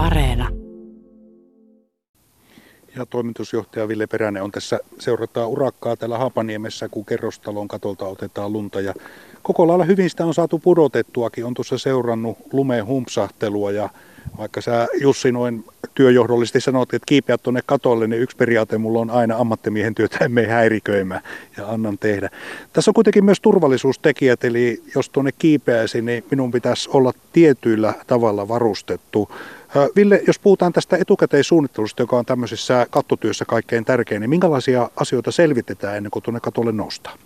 Areena. Ja toimitusjohtaja Ville Peränen on tässä, seurataan urakkaa täällä Haapaniemessä, kun kerrostalon katolta otetaan lunta. Ja koko lailla hyvin sitä on saatu pudotettuakin. On tuossa seurannut lumeen humpsahtelua ja vaikka sä Jussi noin työjohdollisesti sanoit, että kiipeät tuonne katolle, niin yksi periaate mulla on aina ammattimiehen työtä, emme häiriköimään ja annan tehdä. Tässä on kuitenkin myös turvallisuustekijät, eli jos tuonne kiipeäisi, niin minun pitäisi olla tietyillä tavalla varustettu. Ville, jos puhutaan tästä etukäteissuunnittelusta, joka on tämmöisessä kattotyössä kaikkein tärkein, niin minkälaisia asioita selvitetään ennen kuin tuonne katolle noustaan?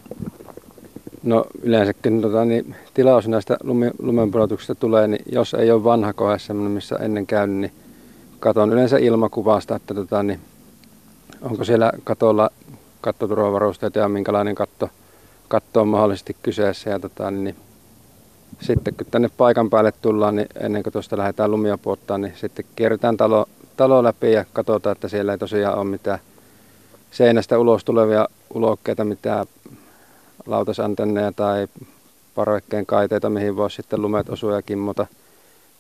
No yleensäkin tota, niin, tilaus näistä lumenpudotuksista tulee, niin jos ei ole vanha kohe semmoinen, missä ennen käynyt, niin katon yleensä ilmakuvasta, että tota, niin, onko siellä katolla kattoturvavarusteita ja minkälainen katto, katto on mahdollisesti kyseessä. Ja tota, niin, sitten kun tänne paikan päälle tullaan, niin ennen kuin tuosta lähdetään lumia puottaa, niin sitten kierretään talo, talo läpi ja katsotaan, että siellä ei tosiaan ole mitään seinästä ulos tulevia ulokkeita, mitään lautasantenneja tai parvekkeen kaiteita, mihin voisi sitten lumet osua ja kimmota,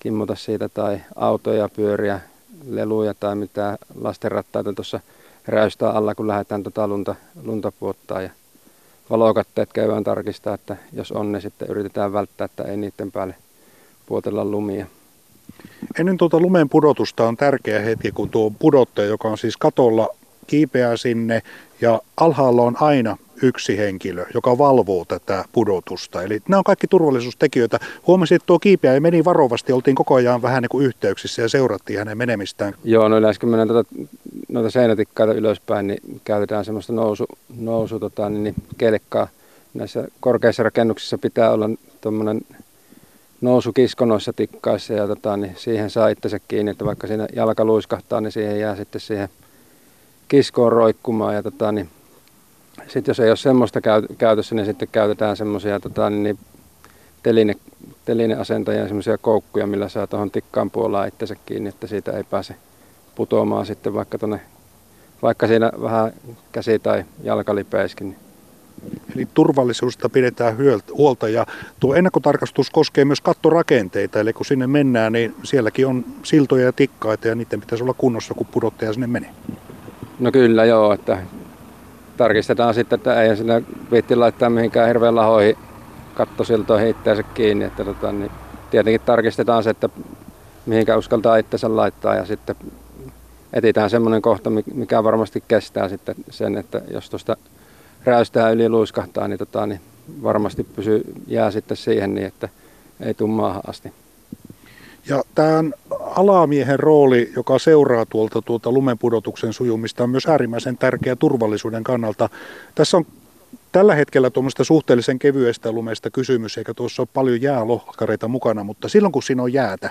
kimmota siitä, tai autoja, pyöriä, leluja tai mitä lastenrattaita tuossa räystää alla, kun lähdetään tuota lunta, lunta puottaa. Ja valokatteet käydään tarkistaa, että jos on, niin sitten yritetään välttää, että ei niiden päälle puotella lumia. Ennen tuota lumen pudotusta on tärkeä hetki, kun tuo pudottaja, joka on siis katolla, kiipeää sinne ja alhaalla on aina yksi henkilö, joka valvoo tätä pudotusta. Eli nämä on kaikki turvallisuustekijöitä. Huomasin, että tuo kiipeä meni varovasti, oltiin koko ajan vähän niin kuin yhteyksissä ja seurattiin hänen menemistään. Joo, no yleensä kun mennään tuota, noita seinätikkaita ylöspäin, niin käytetään semmoista nousu, nousu tota, niin, niin kelkkaa. Näissä korkeissa rakennuksissa pitää olla tuommoinen nousu kiskonoissa tikkaissa ja tota, niin siihen saa itsensä kiinni, että vaikka siinä jalka luiskahtaa, niin siihen jää sitten siihen kiskoon roikkumaan. Ja tota, niin sitten jos ei ole semmoista käytössä, niin sitten käytetään semmoisia tota, niin teline, telineasentajia, semmoisia koukkuja, millä saa tuohon tikkaan puolaan itsensä kiinni, että siitä ei pääse putoamaan sitten vaikka tonne, vaikka siinä vähän käsi tai jalka lipeiskin. Niin. Eli turvallisuudesta pidetään huolta ja tuo ennakkotarkastus koskee myös kattorakenteita, eli kun sinne mennään, niin sielläkin on siltoja ja tikkaita ja niiden pitäisi olla kunnossa, kun pudottaja sinne menee. No kyllä joo, että tarkistetaan sitten, että ei sinne viitti laittaa mihinkään hirveän lahoihin kattosiltoihin itseänsä kiinni. Että tota, niin tietenkin tarkistetaan se, että mihinkä uskaltaa itsensä laittaa ja sitten etitään semmoinen kohta, mikä varmasti kestää sitten sen, että jos tuosta räystää yli luiskahtaa, niin, tota, niin varmasti pysyy, jää sitten siihen niin, että ei tule maahan asti. Ja tämän alamiehen rooli, joka seuraa tuolta tuolta lumenpudotuksen sujumista, on myös äärimmäisen tärkeä turvallisuuden kannalta. Tässä on tällä hetkellä tuommoista suhteellisen kevyestä lumesta kysymys, eikä tuossa ole paljon jäälohkareita mukana, mutta silloin kun siinä on jäätä,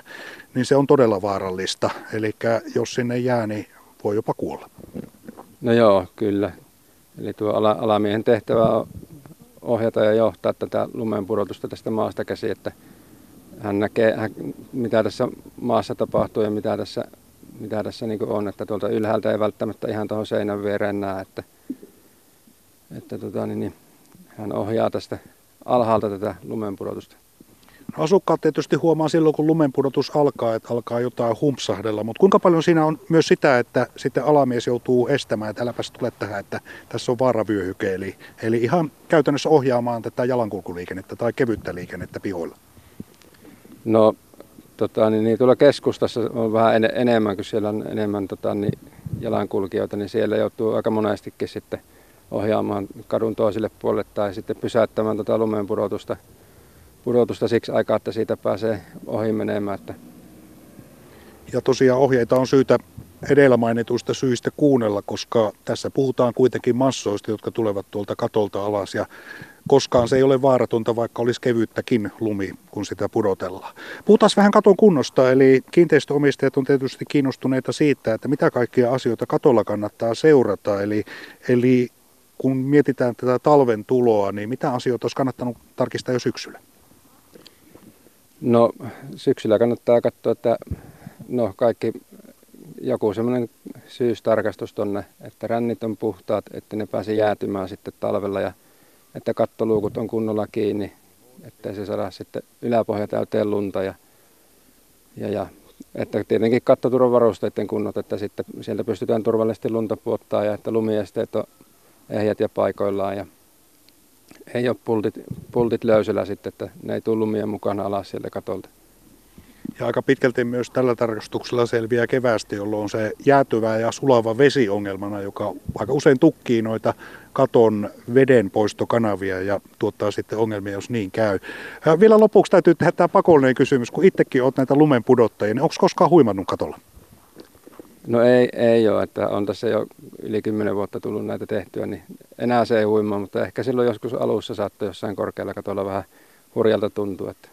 niin se on todella vaarallista. Eli jos sinne jää, niin voi jopa kuolla. No joo, kyllä. Eli tuo alamiehen tehtävä on ohjata ja johtaa tätä lumenpudotusta tästä maasta käsi, että hän näkee, hän, mitä tässä maassa tapahtuu ja mitä tässä, mitä tässä niin on, että tuolta ylhäältä ei välttämättä ihan tuohon seinän viereen näe, että, että tota, niin, niin, hän ohjaa tästä alhaalta tätä lumenpudotusta. No asukkaat tietysti huomaa silloin, kun lumenpudotus alkaa, että alkaa jotain humpsahdella, mutta kuinka paljon siinä on myös sitä, että sitten alamies joutuu estämään, että äläpäs tule tähän, että tässä on vaaravyöhyke, eli, eli ihan käytännössä ohjaamaan tätä jalankulkuliikennettä tai kevyttä liikennettä pihoilla. No tota, niin, niin tuolla keskustassa on vähän en, enemmän, kun siellä on enemmän tota, niin, jalankulkijoita, niin siellä joutuu aika monestikin sitten ohjaamaan kadun toiselle puolelle tai sitten pysäyttämään tota lumen pudotusta, pudotusta siksi aikaa, että siitä pääsee ohi menemään. Että... Ja tosiaan ohjeita on syytä edellä mainituista syistä kuunnella, koska tässä puhutaan kuitenkin massoista, jotka tulevat tuolta katolta alas ja koskaan se ei ole vaaratonta, vaikka olisi kevyttäkin lumi, kun sitä pudotellaan. Puhutaan vähän katon kunnosta, eli kiinteistöomistajat on tietysti kiinnostuneita siitä, että mitä kaikkia asioita katolla kannattaa seurata, eli, eli kun mietitään tätä talven tuloa, niin mitä asioita olisi kannattanut tarkistaa jo syksyllä? No syksyllä kannattaa katsoa, että no kaikki joku semmoinen syystarkastus tonne, että rännit on puhtaat, että ne pääsee jäätymään sitten talvella ja että kattoluukut on kunnolla kiinni, ettei se saada sitten yläpohja täyteen lunta ja, ja, ja että tietenkin kattoturvavarusteiden kunnot, että sitten sieltä pystytään turvallisesti lunta puottaa ja että lumiesteet on ehjät ja paikoillaan ja ei ole pultit, pultit löysyllä sitten, että ne ei tule lumien mukana alas sieltä katolta. Ja aika pitkälti myös tällä tarkastuksella selviää keväästä, jolloin se jäätyvä ja sulava vesi ongelmana, joka aika usein tukkii noita katon veden poistokanavia ja tuottaa sitten ongelmia, jos niin käy. Ja vielä lopuksi täytyy tehdä tämä pakollinen kysymys, kun itsekin olet näitä lumen pudottajia, niin onko koskaan huimannut katolla? No ei, ei ole, että on tässä jo yli kymmenen vuotta tullut näitä tehtyä, niin enää se ei huimaa, mutta ehkä silloin joskus alussa saattoi jossain korkealla katolla vähän hurjalta tuntua, että